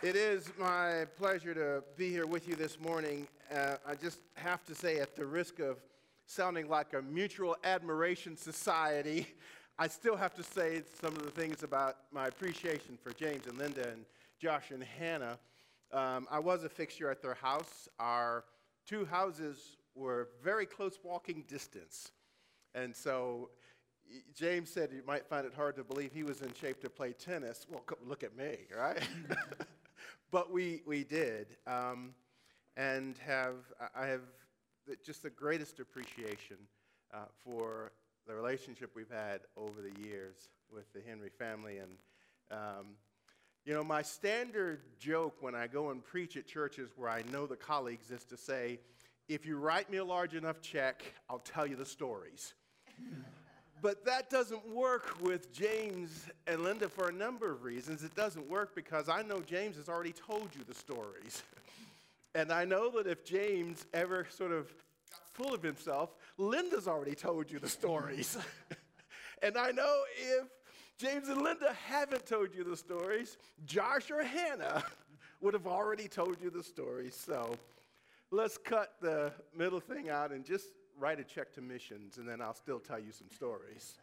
It is my pleasure to be here with you this morning. Uh, I just have to say, at the risk of sounding like a mutual admiration society, I still have to say some of the things about my appreciation for James and Linda and Josh and Hannah. Um, I was a fixture at their house. Our two houses were very close walking distance. And so James said you might find it hard to believe he was in shape to play tennis. Well, look at me, right? but we, we did. Um, and have, I have just the greatest appreciation uh, for the relationship we've had over the years with the Henry family. And, um, you know, my standard joke when I go and preach at churches where I know the colleagues is to say, if you write me a large enough check, I'll tell you the stories. But that doesn't work with James and Linda for a number of reasons. It doesn't work because I know James has already told you the stories. and I know that if James ever sort of got full of himself, Linda's already told you the stories. and I know if James and Linda haven't told you the stories, Josh or Hannah would have already told you the stories. So let's cut the middle thing out and just write a check to missions, and then I'll still tell you some stories.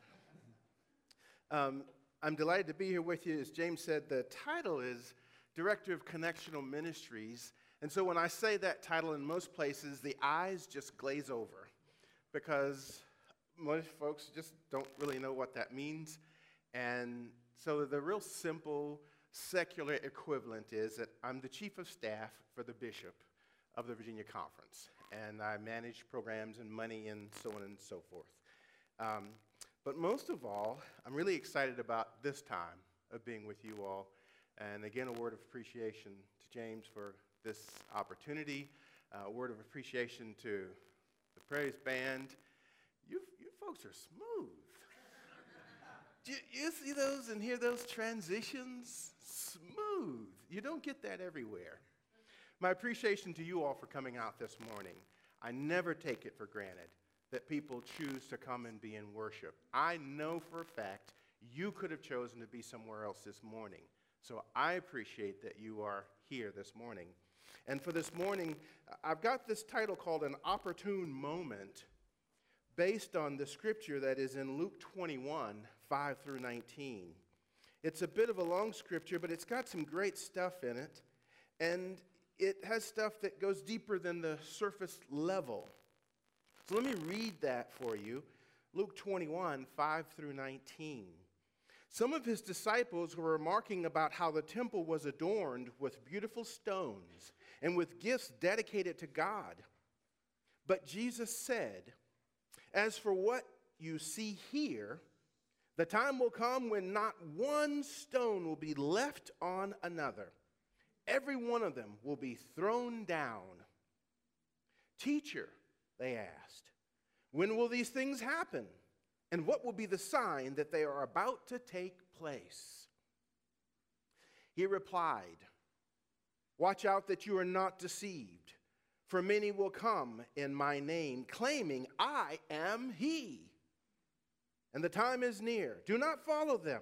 Um, I'm delighted to be here with you. As James said, the title is Director of Connectional Ministries. And so when I say that title in most places, the eyes just glaze over because most folks just don't really know what that means. And so the real simple secular equivalent is that I'm the chief of staff for the bishop of the Virginia Conference and I manage programs and money and so on and so forth. Um, but most of all, I'm really excited about this time of being with you all. And again, a word of appreciation to James for this opportunity, uh, a word of appreciation to the praise band. You, you folks are smooth. you, you see those and hear those transitions? Smooth. You don't get that everywhere. My appreciation to you all for coming out this morning. I never take it for granted that people choose to come and be in worship. I know for a fact you could have chosen to be somewhere else this morning. So I appreciate that you are here this morning. And for this morning, I've got this title called An Opportune Moment based on the scripture that is in Luke 21 5 through 19. It's a bit of a long scripture, but it's got some great stuff in it. And it has stuff that goes deeper than the surface level. So let me read that for you Luke 21, 5 through 19. Some of his disciples were remarking about how the temple was adorned with beautiful stones and with gifts dedicated to God. But Jesus said, As for what you see here, the time will come when not one stone will be left on another Every one of them will be thrown down. Teacher, they asked, when will these things happen? And what will be the sign that they are about to take place? He replied, Watch out that you are not deceived, for many will come in my name, claiming, I am he. And the time is near. Do not follow them.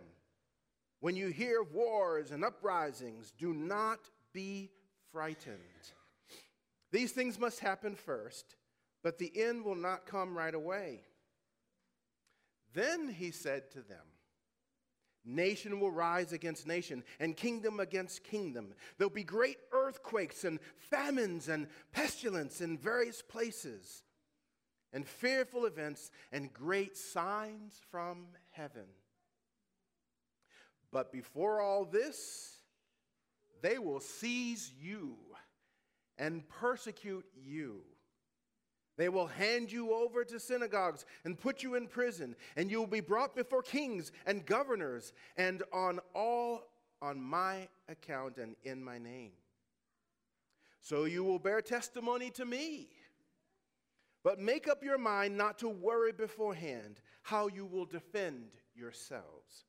When you hear of wars and uprisings, do not be frightened. These things must happen first, but the end will not come right away. Then he said to them, Nation will rise against nation, and kingdom against kingdom. There'll be great earthquakes and famines and pestilence in various places, and fearful events and great signs from heaven. But before all this, they will seize you and persecute you. They will hand you over to synagogues and put you in prison, and you will be brought before kings and governors, and on all on my account and in my name. So you will bear testimony to me. But make up your mind not to worry beforehand how you will defend yourselves.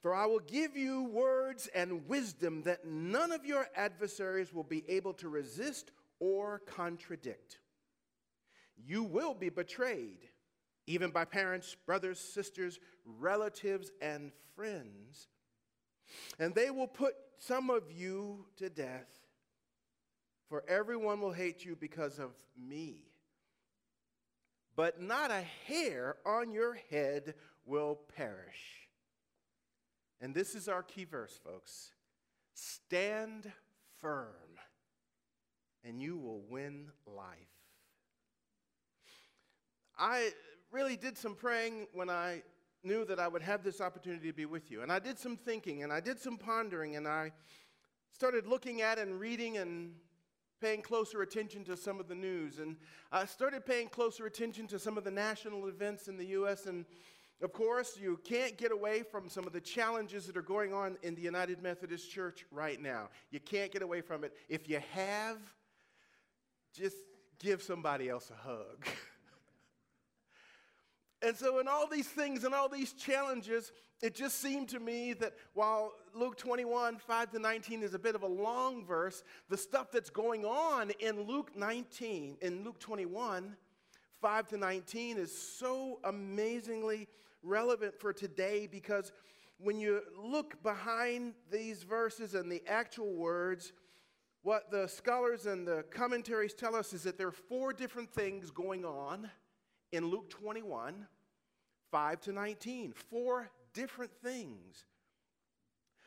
For I will give you words and wisdom that none of your adversaries will be able to resist or contradict. You will be betrayed, even by parents, brothers, sisters, relatives, and friends. And they will put some of you to death, for everyone will hate you because of me. But not a hair on your head will perish. And this is our key verse, folks. Stand firm, and you will win life. I really did some praying when I knew that I would have this opportunity to be with you. And I did some thinking and I did some pondering and I started looking at and reading and paying closer attention to some of the news. And I started paying closer attention to some of the national events in the U.S. And of course, you can't get away from some of the challenges that are going on in the United Methodist Church right now. You can't get away from it. If you have, just give somebody else a hug. And so, in all these things and all these challenges, it just seemed to me that while Luke 21, 5 to 19 is a bit of a long verse, the stuff that's going on in Luke 19, in Luke 21, 5 to 19 is so amazingly relevant for today because when you look behind these verses and the actual words, what the scholars and the commentaries tell us is that there are four different things going on in Luke 21, 5 to 19. Four different things.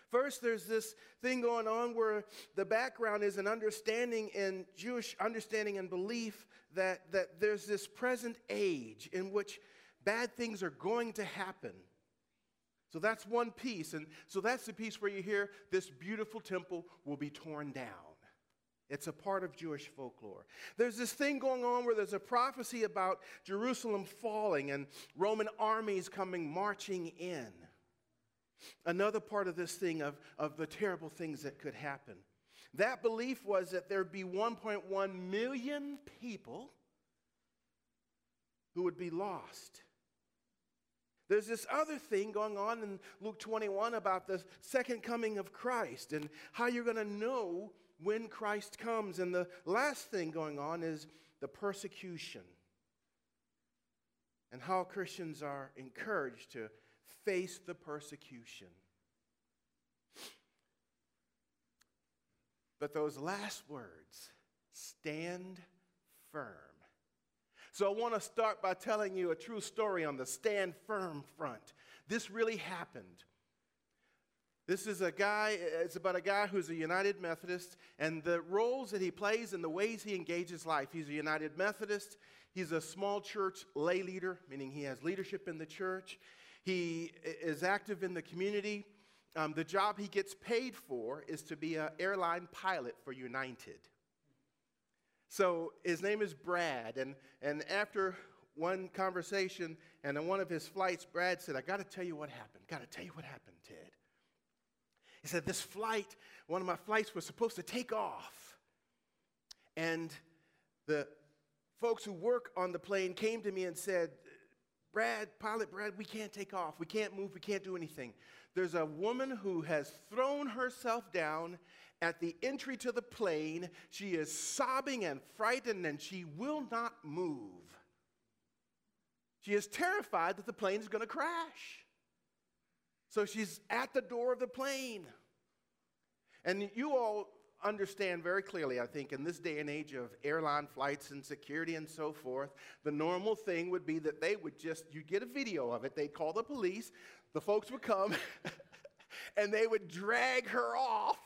First, there's this thing going on where the background is an understanding in Jewish understanding and belief that, that there's this present age in which bad things are going to happen. So that's one piece. And so that's the piece where you hear this beautiful temple will be torn down. It's a part of Jewish folklore. There's this thing going on where there's a prophecy about Jerusalem falling and Roman armies coming marching in. Another part of this thing of, of the terrible things that could happen. That belief was that there'd be 1.1 million people who would be lost. There's this other thing going on in Luke 21 about the second coming of Christ and how you're going to know when Christ comes. And the last thing going on is the persecution and how Christians are encouraged to face the persecution. But those last words, stand firm. So I want to start by telling you a true story on the stand firm front. This really happened. This is a guy, it's about a guy who's a United Methodist, and the roles that he plays and the ways he engages life. He's a United Methodist, he's a small church lay leader, meaning he has leadership in the church. He is active in the community. Um, the job he gets paid for is to be an airline pilot for United. So his name is Brad, and, and after one conversation and on one of his flights, Brad said, I got to tell you what happened. Got to tell you what happened, Ted. He said, This flight, one of my flights was supposed to take off. And the folks who work on the plane came to me and said, Brad, pilot Brad, we can't take off. We can't move. We can't do anything. There's a woman who has thrown herself down at the entry to the plane. She is sobbing and frightened and she will not move. She is terrified that the plane is going to crash. So she's at the door of the plane. And you all understand very clearly, I think, in this day and age of airline flights and security and so forth, the normal thing would be that they would just, you get a video of it, they'd call the police, the folks would come, and they would drag her off.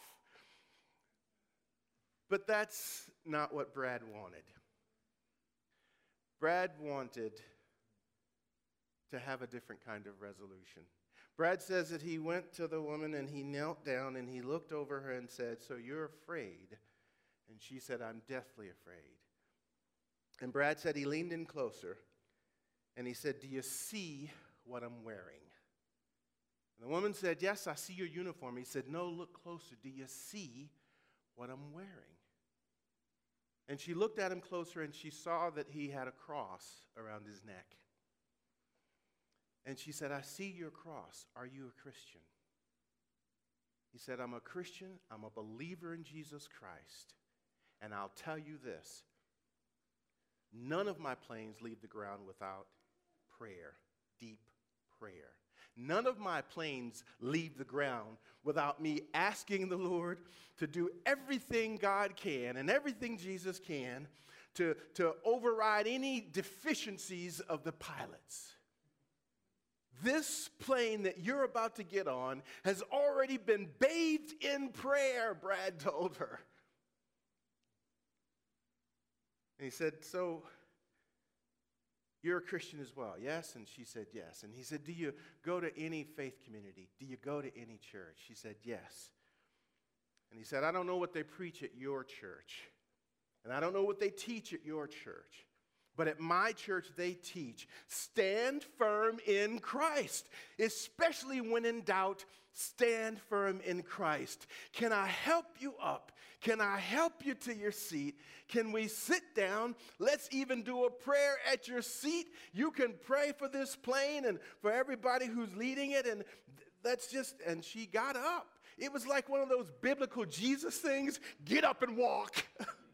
But that's not what Brad wanted. Brad wanted to have a different kind of resolution. Brad says that he went to the woman and he knelt down and he looked over her and said, So you're afraid? And she said, I'm deathly afraid. And Brad said he leaned in closer and he said, Do you see what I'm wearing? And the woman said, Yes, I see your uniform. He said, No, look closer. Do you see what I'm wearing? And she looked at him closer and she saw that he had a cross around his neck. And she said, I see your cross. Are you a Christian? He said, I'm a Christian. I'm a believer in Jesus Christ. And I'll tell you this none of my planes leave the ground without prayer, deep prayer. None of my planes leave the ground without me asking the Lord to do everything God can and everything Jesus can to, to override any deficiencies of the pilots. This plane that you're about to get on has already been bathed in prayer, Brad told her. And he said, So you're a Christian as well, yes? And she said, Yes. And he said, Do you go to any faith community? Do you go to any church? She said, Yes. And he said, I don't know what they preach at your church, and I don't know what they teach at your church. But at my church, they teach stand firm in Christ, especially when in doubt, stand firm in Christ. Can I help you up? Can I help you to your seat? Can we sit down? Let's even do a prayer at your seat. You can pray for this plane and for everybody who's leading it. And that's just, and she got up. It was like one of those biblical Jesus things get up and walk.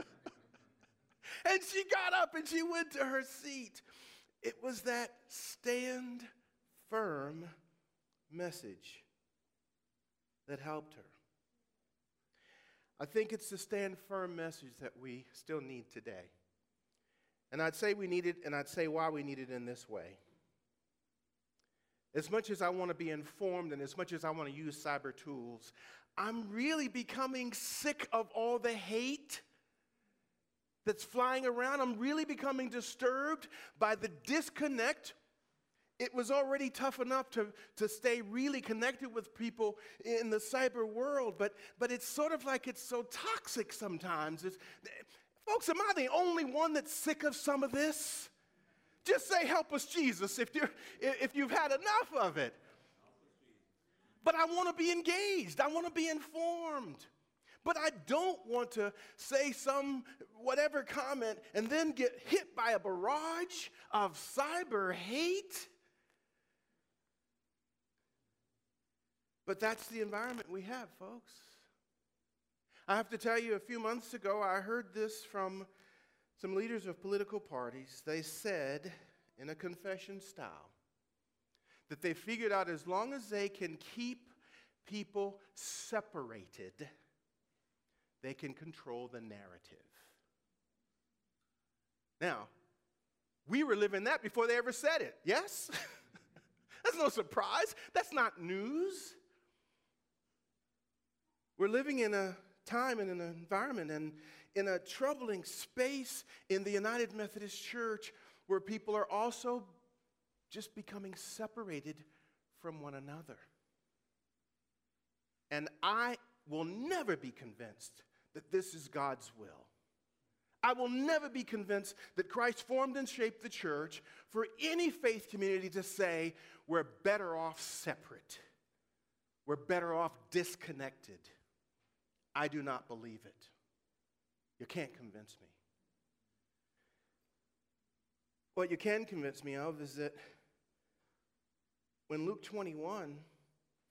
And she got up and she went to her seat. It was that stand firm message that helped her. I think it's the stand firm message that we still need today. And I'd say we need it, and I'd say why we need it in this way. As much as I want to be informed and as much as I want to use cyber tools, I'm really becoming sick of all the hate that's flying around. I'm really becoming disturbed by the disconnect. It was already tough enough to, to stay really connected with people in the cyber world, but, but it's sort of like it's so toxic sometimes. It's, folks, am I the only one that's sick of some of this? Just say, Help us, Jesus, if, you're, if you've had enough of it. But I want to be engaged, I want to be informed. But I don't want to say some whatever comment and then get hit by a barrage of cyber hate. But that's the environment we have, folks. I have to tell you, a few months ago, I heard this from some leaders of political parties. They said, in a confession style, that they figured out as long as they can keep people separated, they can control the narrative. Now, we were living that before they ever said it, yes? That's no surprise. That's not news. We're living in a time and an environment and in a troubling space in the United Methodist Church where people are also just becoming separated from one another. And I will never be convinced that this is God's will. I will never be convinced that Christ formed and shaped the church for any faith community to say we're better off separate, we're better off disconnected. I do not believe it. You can't convince me. What you can convince me of is that when Luke 21,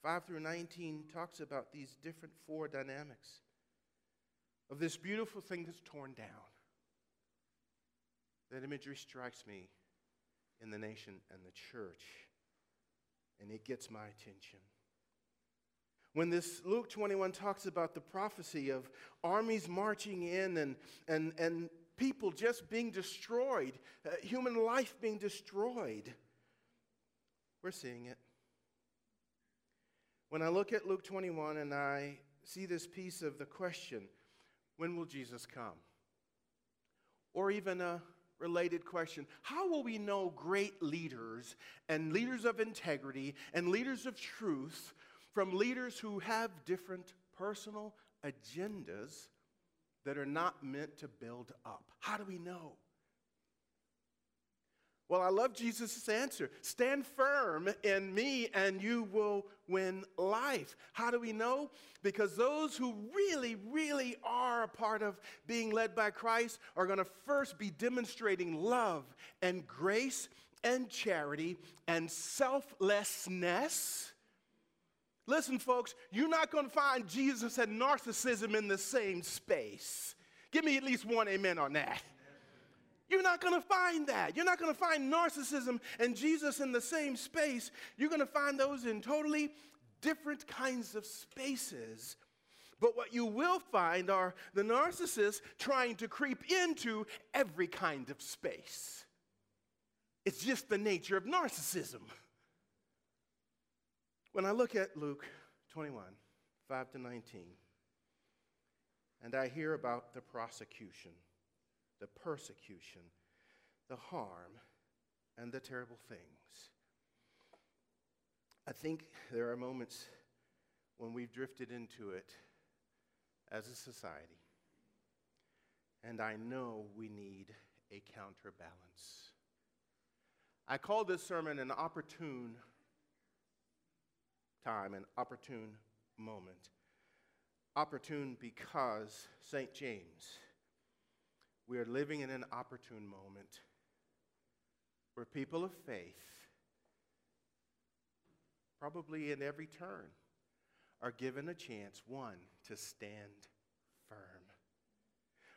5 through 19, talks about these different four dynamics, of this beautiful thing that's torn down. That imagery strikes me in the nation and the church, and it gets my attention. When this Luke 21 talks about the prophecy of armies marching in and, and, and people just being destroyed, uh, human life being destroyed, we're seeing it. When I look at Luke 21 and I see this piece of the question, when will Jesus come? Or even a related question How will we know great leaders and leaders of integrity and leaders of truth from leaders who have different personal agendas that are not meant to build up? How do we know? Well, I love Jesus' answer. Stand firm in me and you will win life. How do we know? Because those who really, really are a part of being led by Christ are going to first be demonstrating love and grace and charity and selflessness. Listen, folks, you're not going to find Jesus and narcissism in the same space. Give me at least one amen on that. You're not going to find that. You're not going to find narcissism and Jesus in the same space. You're going to find those in totally different kinds of spaces. But what you will find are the narcissists trying to creep into every kind of space. It's just the nature of narcissism. When I look at Luke 21, 5 to 19, and I hear about the prosecution the persecution, the harm, and the terrible things. I think there are moments when we've drifted into it as a society. And I know we need a counterbalance. I call this sermon an opportune time, an opportune moment. Opportune because St. James we are living in an opportune moment where people of faith, probably in every turn, are given a chance, one, to stand firm.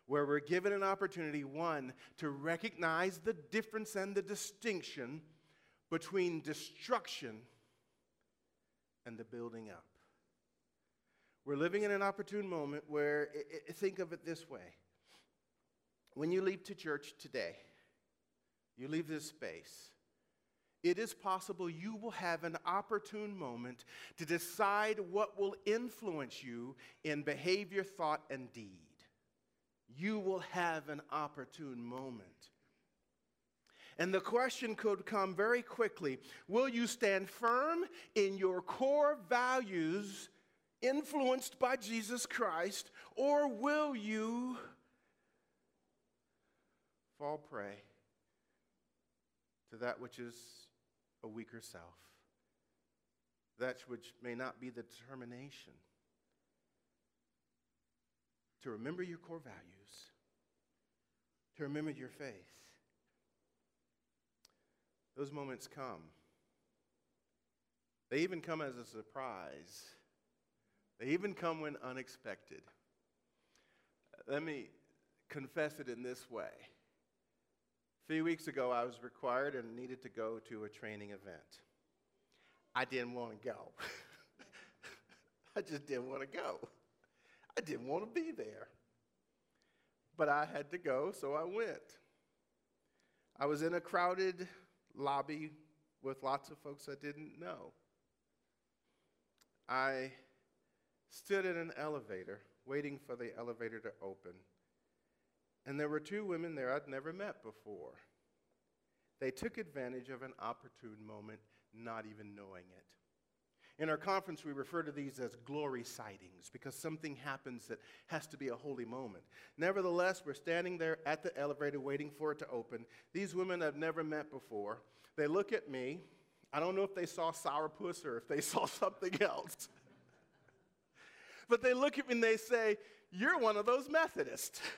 Where we're given an opportunity, one, to recognize the difference and the distinction between destruction and the building up. We're living in an opportune moment where, it, it, think of it this way when you leave to church today, you leave this space, it is possible you will have an opportune moment to decide what will influence you in behavior, thought, and deed. You will have an opportune moment. And the question could come very quickly Will you stand firm in your core values influenced by Jesus Christ, or will you fall prey to that which is a weaker self, that which may not be the determination to remember your core values, to remember your faith. Those moments come. They even come as a surprise. They even come when unexpected. Let me confess it in this way. Few weeks ago, I was required and needed to go to a training event. I didn't want to go. I just didn't want to go. I didn't want to be there. But I had to go, so I went. I was in a crowded lobby with lots of folks I didn't know. I stood in an elevator waiting for the elevator to open. And there were two women there I'd never met before. They took advantage of an opportune moment, not even knowing it. In our conference, we refer to these as glory sightings because something happens that has to be a holy moment. Nevertheless, we're standing there at the elevator waiting for it to open. These women I've never met before. They look at me. I don't know if they saw sourpuss or if they saw something else. but they look at me and they say, You're one of those Methodists.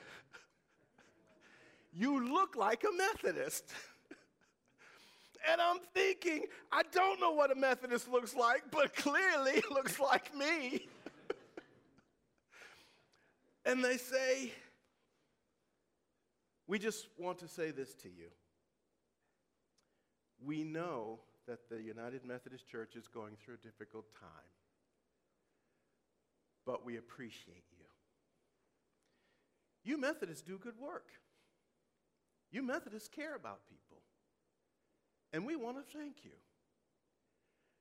You look like a Methodist. and I'm thinking, I don't know what a Methodist looks like, but clearly it looks like me. and they say, We just want to say this to you. We know that the United Methodist Church is going through a difficult time, but we appreciate you. You Methodists do good work. You Methodists care about people. And we want to thank you.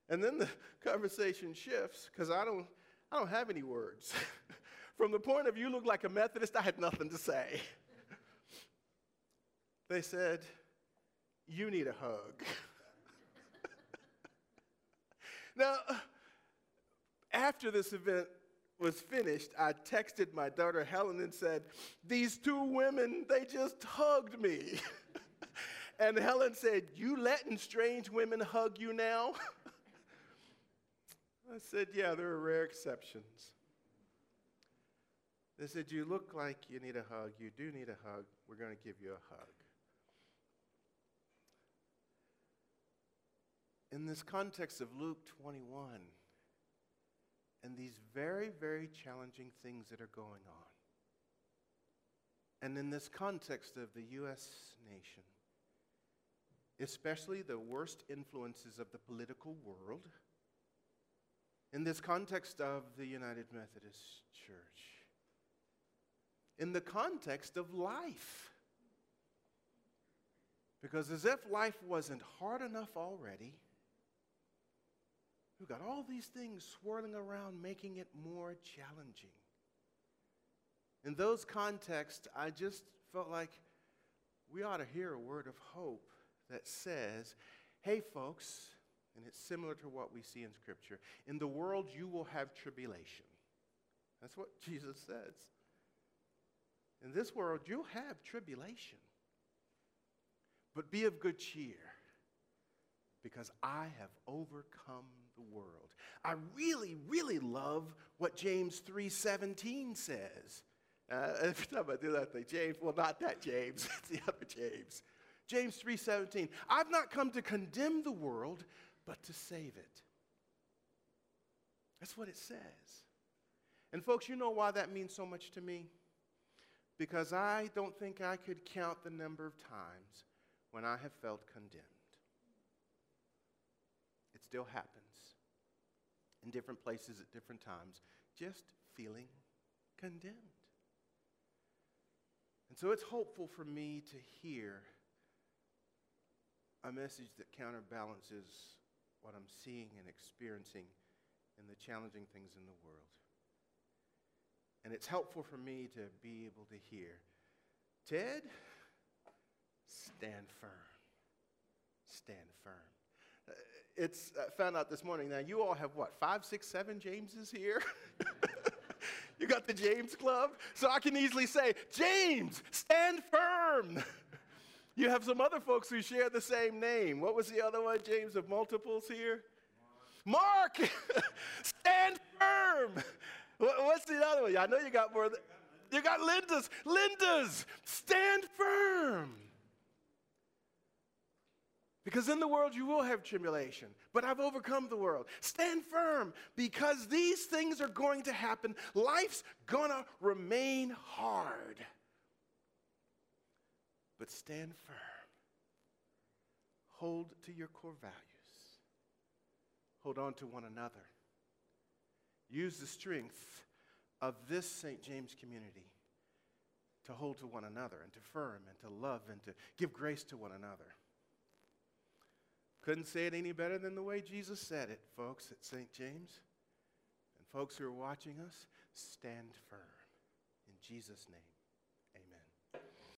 And then the conversation shifts because I don't, I don't have any words. From the point of view, you look like a Methodist, I had nothing to say. they said, You need a hug. now, after this event, was finished, I texted my daughter Helen and said, These two women, they just hugged me. and Helen said, You letting strange women hug you now? I said, Yeah, there are rare exceptions. They said, You look like you need a hug. You do need a hug. We're going to give you a hug. In this context of Luke 21, and these very, very challenging things that are going on. And in this context of the U.S. nation, especially the worst influences of the political world, in this context of the United Methodist Church, in the context of life. Because as if life wasn't hard enough already, we've got all these things swirling around, making it more challenging. In those contexts, I just felt like we ought to hear a word of hope that says, hey, folks, and it's similar to what we see in Scripture in the world you will have tribulation. That's what Jesus says. In this world you'll have tribulation. But be of good cheer because I have overcome world. I really, really love what James 3:17 says. Uh, every time I do that, I think, James, well, not that James, it's the other James. James 3:17. I've not come to condemn the world, but to save it. That's what it says. And folks, you know why that means so much to me? Because I don't think I could count the number of times when I have felt condemned. It still happens in different places at different times, just feeling condemned. And so it's hopeful for me to hear a message that counterbalances what I'm seeing and experiencing in the challenging things in the world. And it's helpful for me to be able to hear Ted, stand firm. Stand firm. It's uh, found out this morning. Now, you all have what, five, six, seven Jameses here? you got the James Club? So I can easily say, James, stand firm. You have some other folks who share the same name. What was the other one, James, of multiples here? Mark, Mark. stand firm. What's the other one? I know you got more. You got Linda's. Linda's, stand firm. Because in the world you will have tribulation, but I've overcome the world. Stand firm because these things are going to happen. Life's gonna remain hard but stand firm. Hold to your core values. Hold on to one another. Use the strength of this St. James community to hold to one another and to firm and to love and to give grace to one another. Couldn't say it any better than the way Jesus said it, folks, at St. James. And folks who are watching us, stand firm. In Jesus' name.